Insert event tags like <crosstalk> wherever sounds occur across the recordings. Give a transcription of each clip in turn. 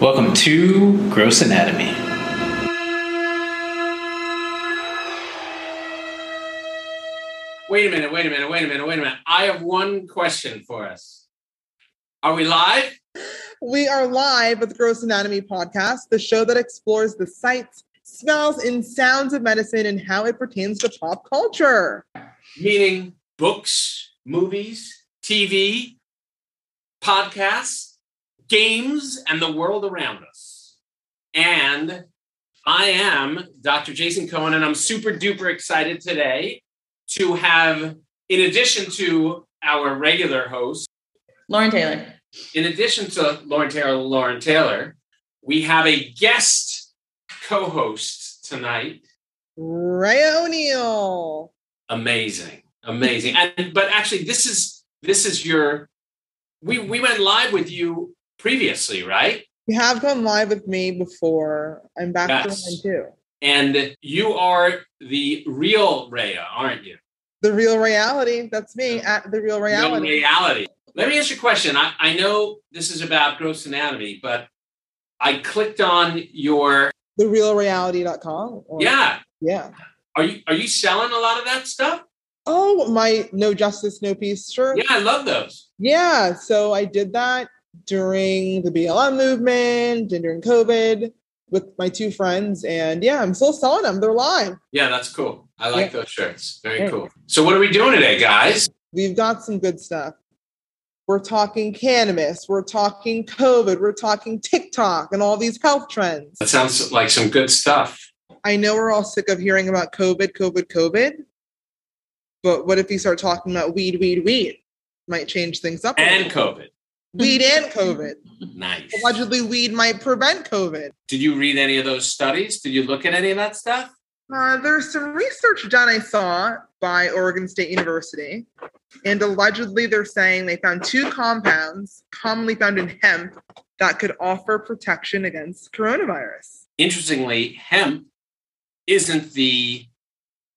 Welcome to Gross Anatomy. Wait a minute, wait a minute, wait a minute, wait a minute. I have one question for us. Are we live? We are live with the Gross Anatomy podcast, the show that explores the sights, smells, and sounds of medicine and how it pertains to pop culture. Meaning books, movies, TV, podcasts, games, and the world around us. And I am Dr. Jason Cohen, and I'm super duper excited today to have, in addition to our regular host, Lauren Taylor. in addition to Lauren Taylor, Lauren Taylor, we have a guest co-host tonight. Raya O'Neal. Amazing, amazing. And but actually, this is this is your. We we went live with you previously, right? You have gone live with me before. I'm back Yes. for mine too. And you are the real Raya, aren't you? The real reality. That's me at the real Real reality. reality. Let me ask you a question. I, I know this is about gross anatomy, but I clicked on your The realreality.com. or- yeah. Yeah. Are you are you selling a lot of that stuff? Oh, my no justice, no peace shirt. Yeah, I love those. Yeah, so I did that during the BLM movement and during COVID with my two friends. And yeah, I'm still selling them. They're live. Yeah, that's cool. I like Yeah. those shirts. Very Yeah. cool. So what are we doing today, guys? We've got some good stuff. We're talking cannabis, we're talking COVID, we're talking TikTok and all these health trends. That sounds like some good stuff. I know we're all sick of hearing about COVID, COVID, COVID. But what if we start talking about weed, weed, weed? Might change things up. And. COVID. Weed and <laughs> COVID. Nice. Allegedly, weed might prevent COVID. Did you read any of those studies? Did you look at any of that stuff? Uh, there's some research done, I saw, by Oregon State University. And allegedly, they're saying they found two compounds commonly found in hemp that could offer protection against coronavirus. Interestingly, hemp isn't the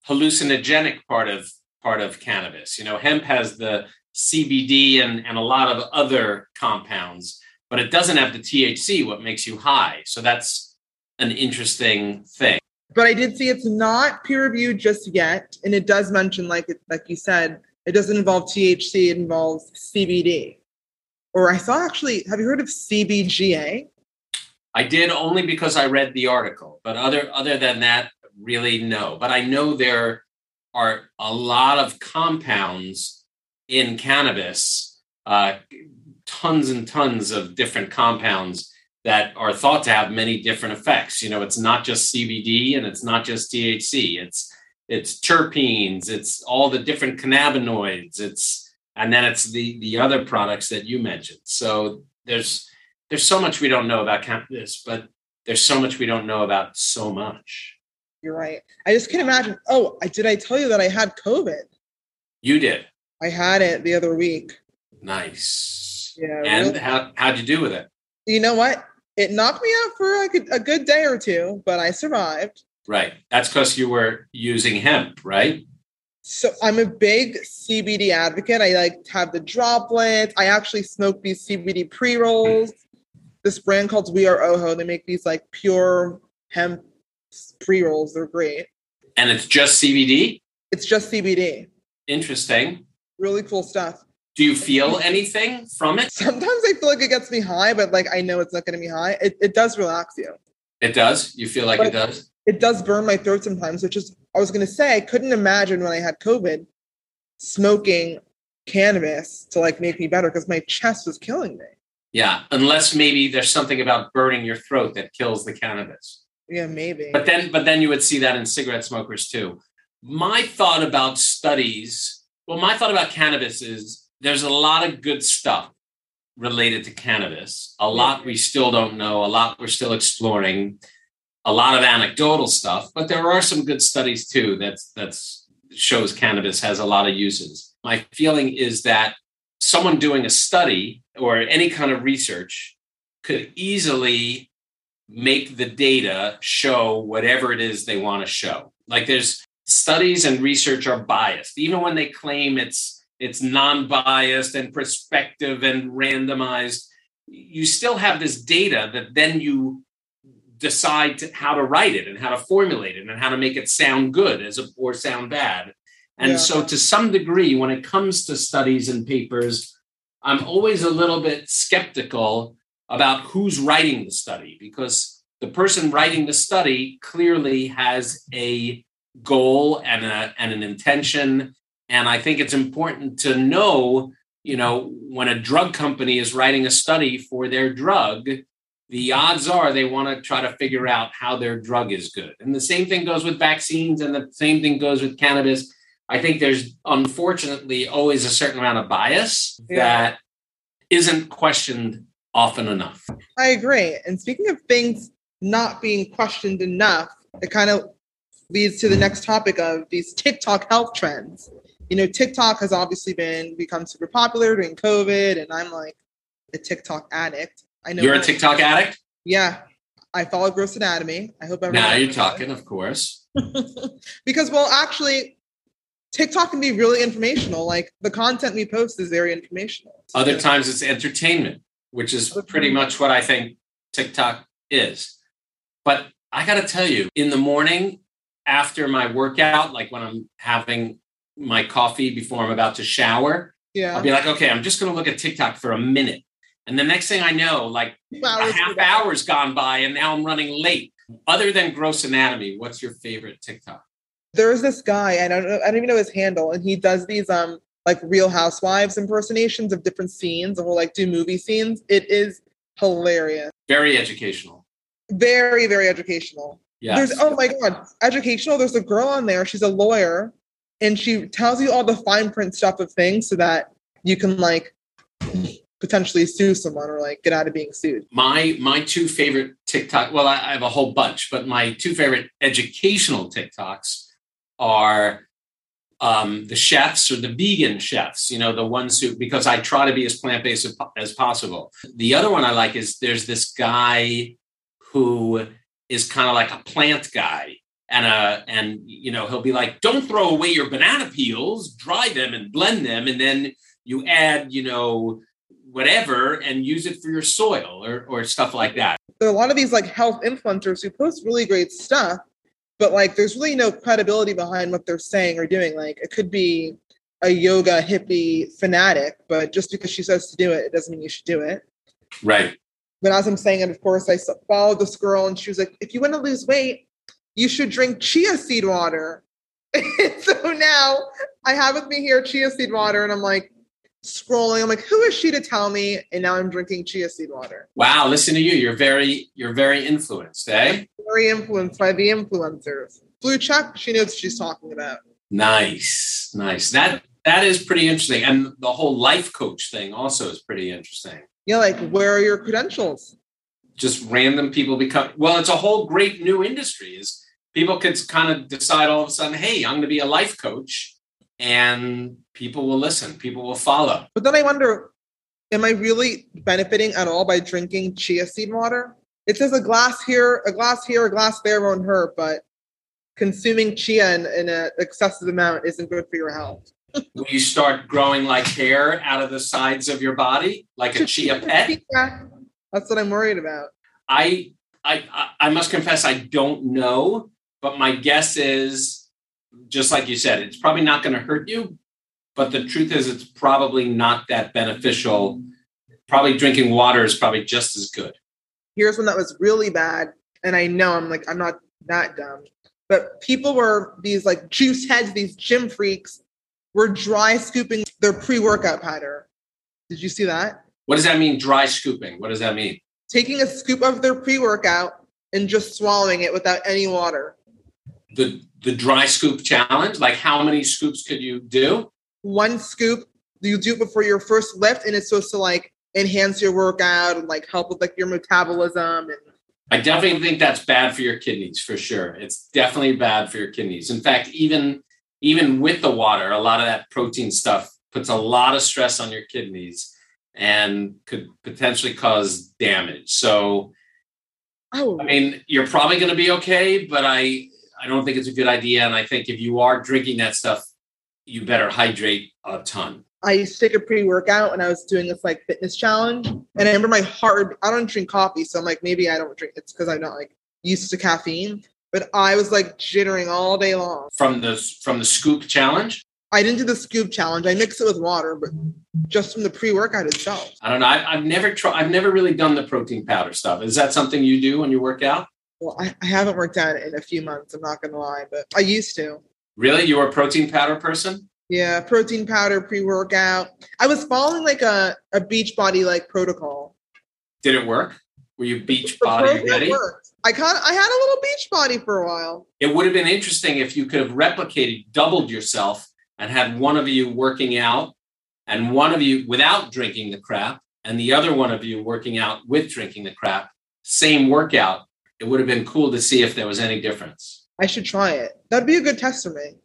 hallucinogenic part of part of cannabis. You know, hemp has the CBD and, and a lot of other compounds, but it doesn't have the THC, what makes you high. So that's an interesting thing. But I did see it's not peer reviewed just yet. And it does mention, like, it, like you said, it doesn't involve THC, it involves CBD. Or I saw actually, have you heard of CBGA? I did only because I read the article, but other other than that, really no. But I know there are a lot of compounds in cannabis, uh, tons and tons of different compounds that are thought to have many different effects. You know, it's not just CBD and it's not just THC. It's it's terpenes. It's all the different cannabinoids. It's and then it's the the other products that you mentioned. So there's there's so much we don't know about cannabis, but there's so much we don't know about so much. You're right. I just can't imagine. Oh, did I tell you that I had COVID? You did I had it the other week. nice. Yeah. And really- how how'd you do with it? you know what? It knocked me out for like a, a good day or two, but I survived. Right. That's because you were using hemp, right? So I'm a big CBD advocate. I like to have the droplets. I actually smoke these CBD pre rolls. This brand called We Are Oho. They make these like pure hemp pre rolls. They're great. And it's just CBD. It's just CBD. Interesting. Really cool stuff. Do you feel anything from it? Sometimes I feel like it gets me high, but like I know it's not going to be high. It, it does relax you. It does. You feel like it does. it does burn my throat sometimes, which is I was gonna say I couldn't imagine when I had COVID smoking cannabis to like make me better because my chest was killing me. Yeah. Unless maybe there's something about burning your throat that kills the cannabis. Yeah, maybe. But then, but then you would see that in cigarette smokers too. My thought about studies, well, my thought about cannabis is there's a lot of good stuff related to cannabis. A lot we still don't know. A lot we're still exploring. A lot of anecdotal stuff, but there are some good studies too. that that's shows cannabis has a lot of uses. My feeling is that someone doing a study or any kind of research could easily make the data show whatever it is they want to show. Like there's studies and research are biased, even when they claim it's it's non-biased and prospective and randomized. you still have this data that then you decide to, how to write it and how to formulate it and how to make it sound good as a, or sound bad. And Yeah. so, to some degree, when it comes to studies and papers, I'm always a little bit skeptical about who's writing the study because the person writing the study clearly has a goal and, a, and an intention. And I think it's important to know, you know, when a drug company is writing a study for their drug, the odds are they want to try to figure out how their drug is good. And the same thing goes with vaccines, and the same thing goes with cannabis. I think there's unfortunately always a certain amount of bias Yeah. that isn't questioned often enough. I agree. And speaking of things not being questioned enough, it kind of leads to the next topic of these TikTok health trends. You know, TikTok has obviously been become super popular during COVID, and I'm like a TikTok addict. I know You're a TikTok addict? Yeah, I follow Gross Anatomy. I hope everyone. Now you're talking, of course. <laughs> because well, actually, TikTok can be really informational. Like the content we post is very informational. Other times it's entertainment, which is pretty much what I think TikTok is. But I got to tell you, in the morning after my workout, like when I'm having my coffee before I'm about to shower, yeah, I'll be like, okay, I'm just going to look at TikTok for a minute. And the next thing I know, like a half hour's gone by and now I'm running late. Other than gross anatomy, what's your favorite TikTok? there's this guy, I don't know, I don't even know his handle, and he does these um like Real Housewives impersonations of different scenes, or like do movie scenes. It is hilarious, Very educational. very very educational. Yeah. There's oh my god, educational. There's a girl on there. She's a lawyer, and she tells you all the fine print stuff of things so that you can like potentially sue someone or like get out of being sued. my my two favorite TikTok. Well, I, I have a whole bunch, but my two favorite educational TikToks are um, the chefs or the vegan chefs. You know, the ones who because I try to be as plant based as, as possible. The other one I like is there's this guy who is kind of like a plant guy. And uh, and you know he'll be like, don't throw away your banana peels, dry them and blend them, and then you add, you know, whatever and use it for your soil or, or stuff like that. there are a lot of these like health influencers who post really great stuff, but like there's really no credibility behind what they're saying or doing. Like it could be a yoga hippie fanatic, but just because she says to do it, it doesn't mean you should do it. Right. But as I'm saying, and of course, I followed this girl, and she was like, "If you want to lose weight, you should drink chia seed water." <laughs> so now I have with me here chia seed water, and I'm like scrolling. I'm like, "Who is she to tell me?" And now I'm drinking chia seed water. Wow. Listen to you. You're very, you're very influenced, eh? very influenced by the influencers. Blue check, she knows what she's talking about. Nice. Nice. That, that is pretty interesting. And the whole life coach thing also is pretty interesting. Yeah, like where are your credentials? Just random people become, well, it's a whole great new industry is people could kind of decide all of a sudden, Hey, I'm going to be a life coach and people will listen. People will follow. But then I wonder, am I really benefiting at all by drinking chia seed water? It says a glass here, a glass here, a glass there won't hurt, but consuming chia in, in an excessive amount isn't good for your health. Will you start growing like hair out of the sides of your body, like a <laughs> chia pet? Yeah, that's what I'm worried about. I, I, I- I must confess, I don't know, but my guess is, just like you said, it's probably not going to hurt you. But the truth is, it's probably not that beneficial. Probably drinking water is probably just as good. Here's one that was really bad, and I know I'm like I'm not that dumb, but people were these like juice heads, these gym freaks, were dry scooping their pre-workout powder. Did you see that? What does that mean? Dry scooping. What does that mean? Taking a scoop of their pre-workout and just swallowing it without any water. The the dry scoop challenge. Like how many scoops could you do? One scoop, you do it before your first lift, and it's supposed to like enhance your workout and like help with like your metabolism and I definitely think that's bad for your kidneys for sure. It's definitely bad for your kidneys. In fact, even even with the water, a lot of that protein stuff puts a lot of stress on your kidneys and could potentially cause damage. So, oh I mean, you're probably going to be okay, but I I don't think it's a good idea and I think if you are drinking that stuff, you better hydrate a ton. I used to take a pre-workout when I was doing this like fitness challenge. And I remember my heart, I don't drink coffee. So I'm like, maybe I don't drink. It's because I'm not like used to caffeine. But I was like jittering all day long. From the from the scoop challenge? I didn't do the scoop challenge. I mixed it with water, but just from the pre-workout itself. I don't know. I, have never tried. I've never really done the protein powder stuff. Is that something you do when you work out? Well, I, I haven't worked out in a few months. I'm not gonna lie, but I used to. Really, you were a protein powder person? Yeah, protein powder, pre-workout. I was following like a a beach body like protocol. Did it work? Were you beach body ready? Worked. I kind I had a little beach body for a while. It would have been interesting if you could have replicated, doubled yourself, and had one of you working out, and one of you without drinking the crap, and the other one of you working out with drinking the crap. Same workout. It would have been cool to see if there was any difference. I should try it. That'd be a good test for me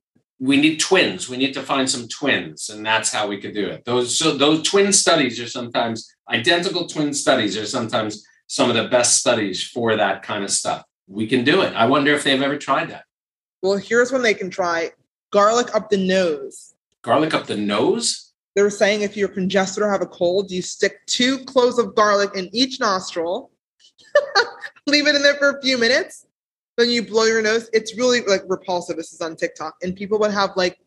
we need twins. We need to find some twins, and that's how we could do it. Those so those twin studies are sometimes identical twin studies are sometimes some of the best studies for that kind of stuff. We can do it. I wonder if they've ever tried that. Well, here's one they can try: garlic up the nose. Garlic up the nose. They're saying if you're congested or have a cold, you stick two cloves of garlic in each nostril, <laughs> leave it in there for a few minutes, then you blow your nose. It's really like repulsive. This is on TikTok, and people would have like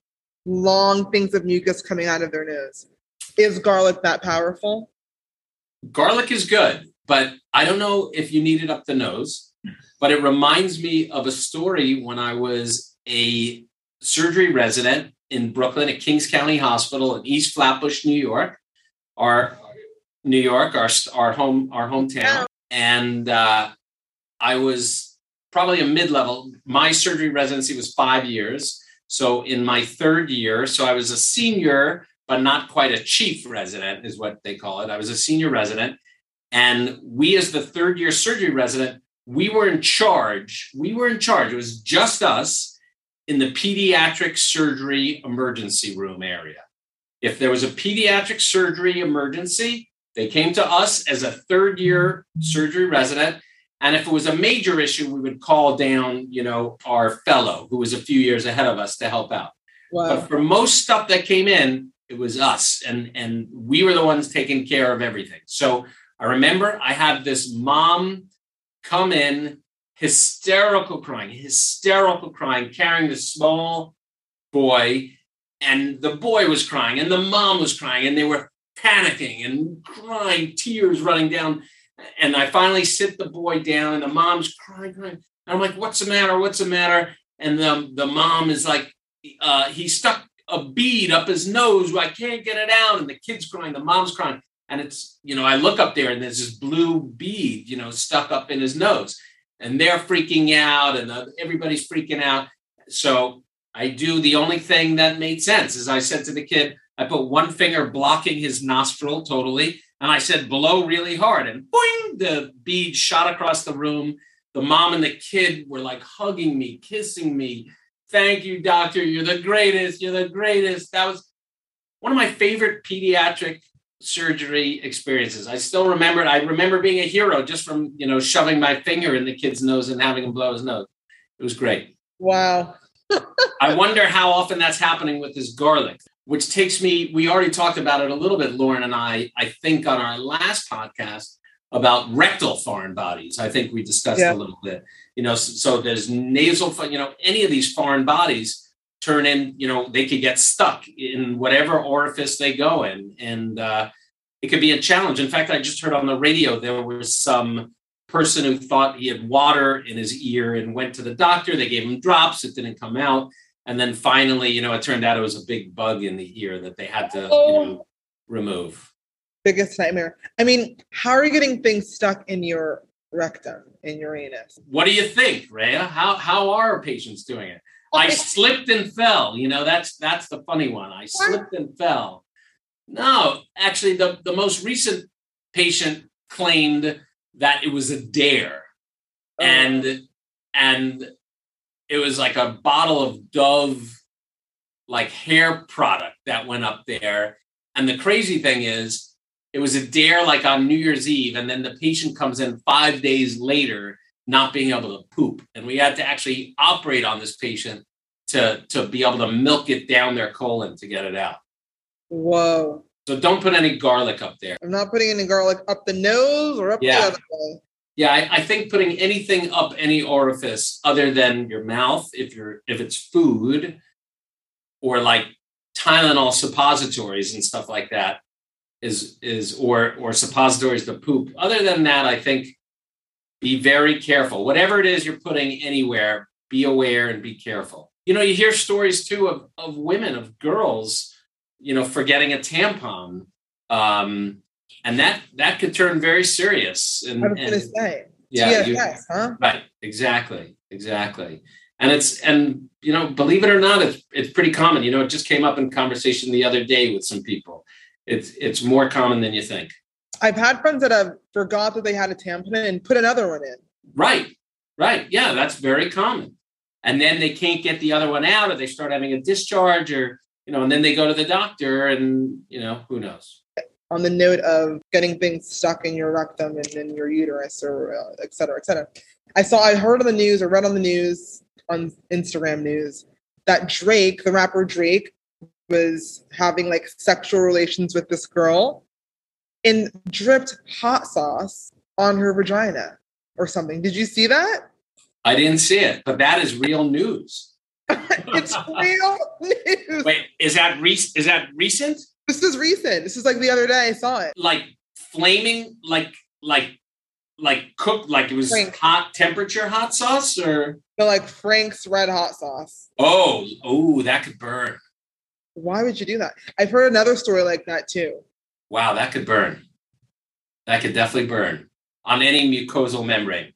long things of mucus coming out of their nose. Is garlic that powerful? Garlic is good, but I don't know if you need it up the nose. But it reminds me of a story when I was a surgery resident in Brooklyn at Kings County Hospital in East Flatbush, New York, our New York, our our home our hometown, and uh, I was probably a mid-level. My surgery residency was five years. So in my third year, so I was a senior, but not quite a chief resident, is what they call it. I was a senior resident. And we, as the third year surgery resident, we were in charge. We were in charge. It was just us in the pediatric surgery emergency room area. If there was a pediatric surgery emergency, they came to us as a third year surgery resident and if it was a major issue, we would call down, you know, our fellow who was a few years ahead of us to help out. Wow. But for most stuff that came in, it was us, and and we were the ones taking care of everything. So I remember I had this mom come in, hysterical crying, hysterical crying, carrying this small boy, and the boy was crying, and the mom was crying, and they were panicking and crying, tears running down and I finally sit the boy down, and the mom's crying, crying. And I'm like, "What's the matter? What's the matter?" And the the mom is like, uh, "He stuck a bead up his nose. I can't get it out." And the kid's crying, the mom's crying, and it's you know I look up there, and there's this blue bead, you know, stuck up in his nose, and they're freaking out, and everybody's freaking out. So I do the only thing that made sense is I said to the kid, I put one finger blocking his nostril totally and I said, blow really hard. And boing, the bead shot across the room. The mom and the kid were like hugging me, kissing me. Thank you, doctor. You're the greatest. You're the greatest. That was one of my favorite pediatric surgery experiences. I still remember it. I remember being a hero just from, you know, shoving my finger in the kid's nose and having him blow his nose. It was great. Wow. I wonder how often that's happening with this garlic which takes me, we already talked about it a little bit, Lauren and I, I think on our last podcast about rectal foreign bodies. I think we discussed yeah. a little bit, you know, so, so there's nasal, you know, any of these foreign bodies turn in, you know, they could get stuck in whatever orifice they go in. And uh, it could be a challenge. In fact, I just heard on the radio there was some person who thought he had water in his ear and went to the doctor. They gave him drops, it didn't come out. And then finally, you know, it turned out it was a big bug in the ear that they had to, oh. you know, remove. Biggest nightmare. I mean, how are you getting things stuck in your rectum, in your anus? What do you think, Raya? How how are patients doing it? I slipped and fell. You know, that's that's the funny one. I slipped and fell. No, actually, the, the most recent patient claimed that it was a dare. Oh. And and it was like a bottle of Dove like hair product that went up there. And the crazy thing is, it was a dare like on New Year's Eve, and then the patient comes in five days later not being able to poop, and we had to actually operate on this patient to to be able to milk it down their colon to get it out. Whoa. So don't put any garlic up there. I'm not putting any garlic up the nose or up Yeah. the other way. Yeah, I, I think putting anything up any orifice other than your mouth, if you're if it's food, or like Tylenol suppositories and stuff like that, is is or or suppositories to poop. Other than that, I think be very careful. Whatever it is you're putting anywhere, be aware and be careful. You know, you hear stories too of of women, of girls, you know, forgetting a tampon. Um, and that that could turn very serious. And, I was say. yeah, you- huh? Right. Exactly. Exactly. And it's and you know, believe it or not, it's it's pretty common. You know, it just came up in conversation the other day with some people. It's it's more common than you think. I've had friends that have forgot that they had a tampon and put another one in. Right. Right. Yeah, that's very common. And then they can't get the other one out, or they start having a discharge, or you know, and then they go to the doctor, and you know, who knows? on the note of getting things stuck in your rectum and in your uterus or uh, et cetera, et cetera. I saw, I heard on the news or read on the news on Instagram news that Drake, the rapper Drake, was having like sexual relations with this girl and dripped hot sauce on her vagina or something. Did you see that? I didn't see it, but that is real news. <laughs> it's real news. Wait, is that re- is that recent? This is recent. This is like the other day I saw it. like flaming like like like cooked like it was Frank. hot temperature hot sauce or like Frank's red hot sauce. oh oh that could burn Why would you do that? I've heard another story like that too. Wow that could burn that could definitely burn on any mucosal membrane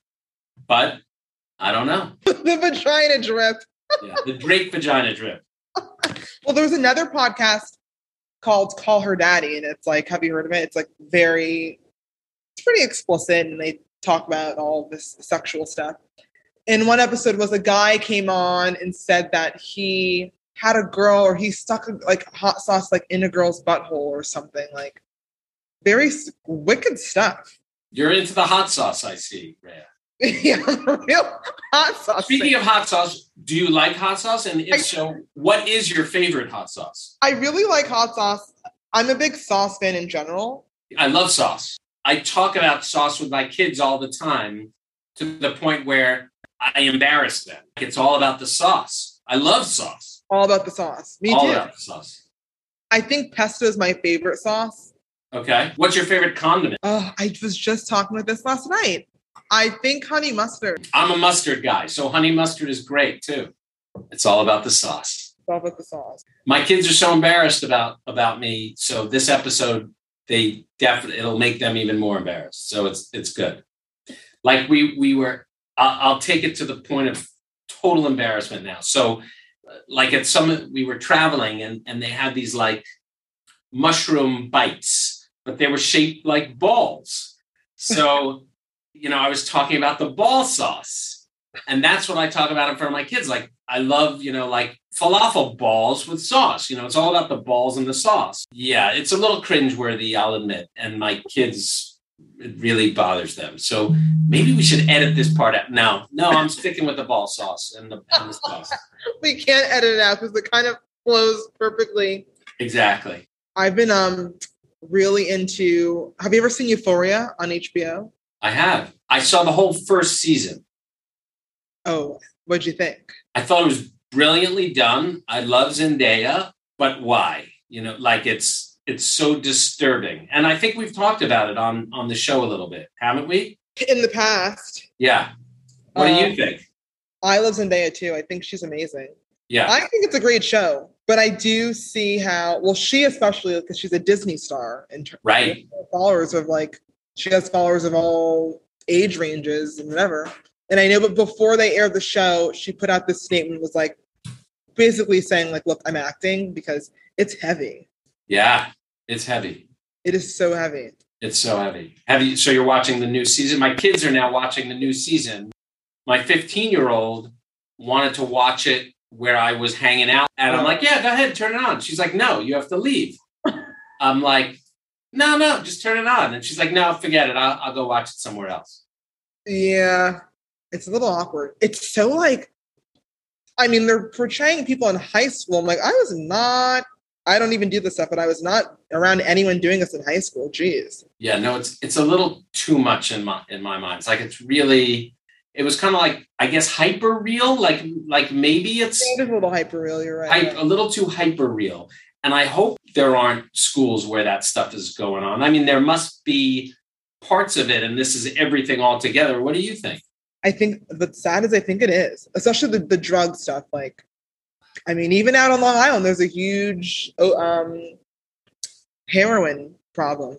but i don't know <laughs> the vagina drip. yeah, the drake vagina drip <laughs> Well, there's another podcast called Call Her Daddy, and it's like, have you heard of it? It's like very, it's pretty explicit, and they talk about all this sexual stuff. And one episode was a guy came on and said that he had a girl or he stuck like hot sauce like in a girl's butthole or something like very wicked stuff. you're into the hot sauce i see Raya. <laughs> yeah, real hot sauce. speaking thing. of hot sauce do you like hot sauce and if I- so what is your favorite hot sauce I really like hot sauce. I'm a big sauce fan in general. I love sauce. I talk about sauce with my kids all the time to the point where I embarrass them. It's all about the sauce. I love sauce. All about the sauce. Me all too. about the sauce. I think pesto is my favorite sauce. Okay. What's your favorite condiment? Oh, I was just talking with this last night. I think honey mustard. I'm a mustard guy, so honey mustard is great too. It's all about the sauce. It's all about the sauce. My kids are so embarrassed about about me, so this episode they definitely it'll make them even more embarrassed. So it's it's good. Like we we were, I'll, I'll take it to the point of total embarrassment now. So, like at some we were traveling and and they had these like mushroom bites, but they were shaped like balls. So, <laughs> you know, I was talking about the ball sauce, and that's what I talk about in front of my kids. Like I love, you know, like falafel balls with sauce. You know, it's all about the balls and the sauce. Yeah, it's a little cringeworthy, I'll admit. And my kids, it really bothers them. So maybe we should edit this part out. No, no, I'm sticking with the ball sauce and the, and the sauce. <laughs> We can't edit it out because it kind of flows perfectly. Exactly. I've been um really into have you ever seen Euphoria on HBO? I have. I saw the whole first season. Oh, what'd you think? I thought it was brilliantly done. I love Zendaya, but why? You know, like it's it's so disturbing. And I think we've talked about it on on the show a little bit, haven't we? In the past, Yeah. What do Um, you think? I love Zendaya too. I think she's amazing. Yeah. I think it's a great show, but I do see how well she especially because she's a Disney star and Right. followers of like she has followers of all age ranges and whatever. And I know, but before they aired the show, she put out this statement was like basically saying like, "Look, I'm acting because it's heavy. Yeah. It's heavy. It is so heavy." It's so heavy. You so you're watching the new season? My kids are now watching the new season. My 15 year old wanted to watch it where I was hanging out. And I'm like, yeah, go ahead, turn it on. She's like, no, you have to leave. <laughs> I'm like, no, no, just turn it on. And she's like, no, forget it. I'll, I'll go watch it somewhere else. Yeah, it's a little awkward. It's so like, I mean, they're portraying people in high school. I'm like, I was not I don't even do this stuff, but I was not around anyone doing this in high school. Jeez. Yeah, no, it's it's a little too much in my in my mind. It's like it's really it was kind of like I guess hyper real, like like maybe it's It a little hyper real. You're right. hype, a little too hyper real. And I hope there aren't schools where that stuff is going on. I mean, there must be parts of it, and this is everything all together. What do you think? I think what's sad is I think it is, especially the, the drug stuff. Like, I mean, even out on Long Island, there's a huge oh, um, heroin problem.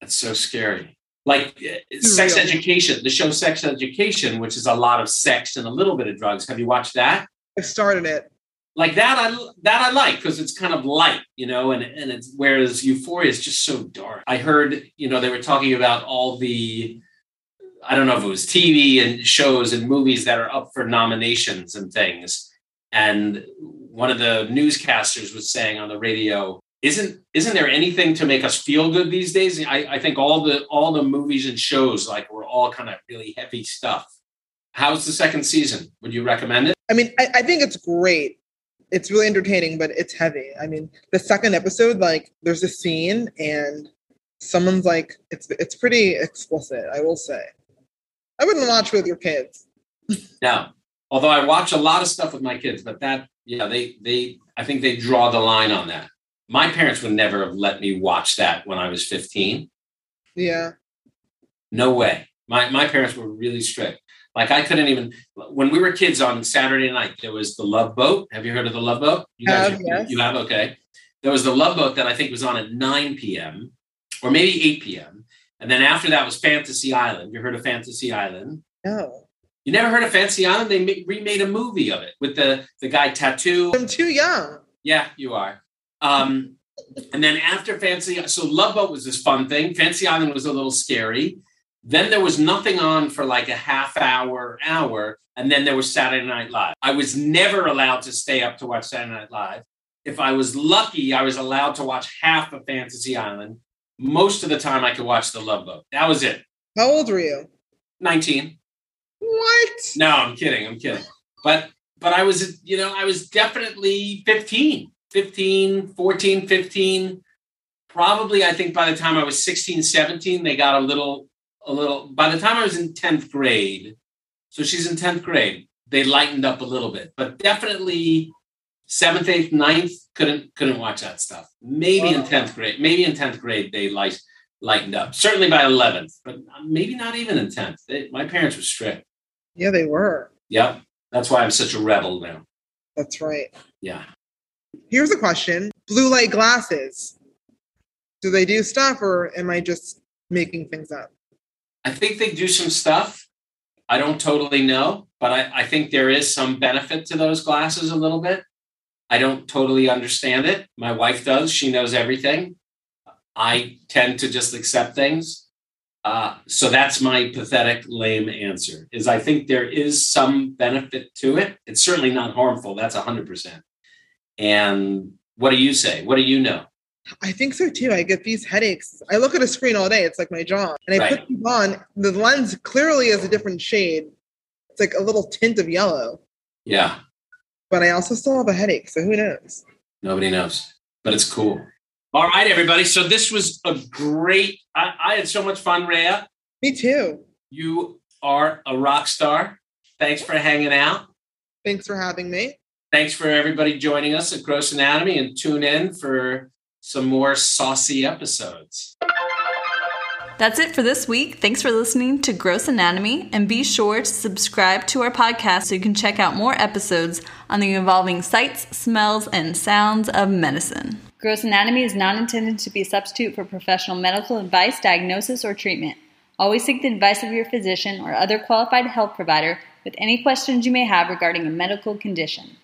That's so scary. Like uh, sex real. education, the show Sex Education, which is a lot of sex and a little bit of drugs. Have you watched that? I've started it. Like that, I that I like because it's kind of light, you know, and and it's whereas Euphoria is just so dark. I heard, you know, they were talking about all the, I don't know if it was TV and shows and movies that are up for nominations and things, and one of the newscasters was saying on the radio, isn't isn't there anything to make us feel good these days? I, I think all the all the movies and shows like were all kind of really heavy stuff. How's the second season? Would you recommend it? I mean, I, I think it's great. It's really entertaining, but it's heavy. I mean, the second episode, like, there's a scene and someone's like, it's it's pretty explicit. I will say. I wouldn't watch with your kids. No. Although I watch a lot of stuff with my kids, but that yeah, they they I think they draw the line on that. My parents would never have let me watch that when I was 15. Yeah. No way. My my parents were really strict. Like I couldn't even when we were kids on Saturday night, there was the Love Boat. Have you heard of the Love Boat? You Have, yes. you have okay. There was the Love Boat that I think was on at 9 p.m. or maybe 8 p.m. And then after that was Fantasy Island. You heard of Fantasy Island? No. You never heard of Fancy Island? They ma- remade a movie of it with the the guy tattoo. I'm too young. Yeah, you are. Um, and then after Fancy, so Love Boat was this fun thing. Fancy Island was a little scary. Then there was nothing on for like a half hour, hour, and then there was Saturday Night Live. I was never allowed to stay up to watch Saturday Night Live. If I was lucky, I was allowed to watch half of Fantasy Island. Most of the time, I could watch the Love Boat. That was it. How old were you? 19. What? No, I'm kidding. I'm kidding. But but I was, you know, I was definitely 15, 15, 14, 15. Probably I think by the time I was 16, 17, they got a little a little by the time I was in 10th grade. So she's in 10th grade. They lightened up a little bit, but definitely seventh, eighth, ninth couldn't couldn't watch that stuff. Maybe in 10th grade, maybe in 10th grade they light, lightened up. Certainly by 11th, but maybe not even in 10th. My parents were strict. Yeah, they were. Yep. That's why I'm such a rebel now. That's right. Yeah. Here's a question Blue light glasses. Do they do stuff or am I just making things up? I think they do some stuff. I don't totally know, but I, I think there is some benefit to those glasses a little bit. I don't totally understand it. My wife does. She knows everything. I tend to just accept things. Uh, so that's my pathetic, lame answer. Is I think there is some benefit to it. It's certainly not harmful. That's hundred percent. And what do you say? What do you know? I think so too. I get these headaches. I look at a screen all day. It's like my jaw. And I Right. put them on. The lens clearly is a different shade. It's like a little tint of yellow. Yeah, But I also still have a headache. So who knows? Nobody knows, but it's cool. All right, everybody. So this was a great. I, I had so much fun, Raya. Me too. You are a rock star. Thanks for hanging out. Thanks for having me. Thanks for everybody joining us at Gross Anatomy, and tune in for some more saucy episodes. That's it for this week. Thanks for listening to Gross Anatomy, and be sure to subscribe to our podcast so you can check out more episodes on the evolving sights, smells, and sounds of medicine. Gross Anatomy is not intended to be a substitute for professional medical advice, diagnosis, or treatment. Always seek the advice of your physician or other qualified health provider with any questions you may have regarding a medical condition.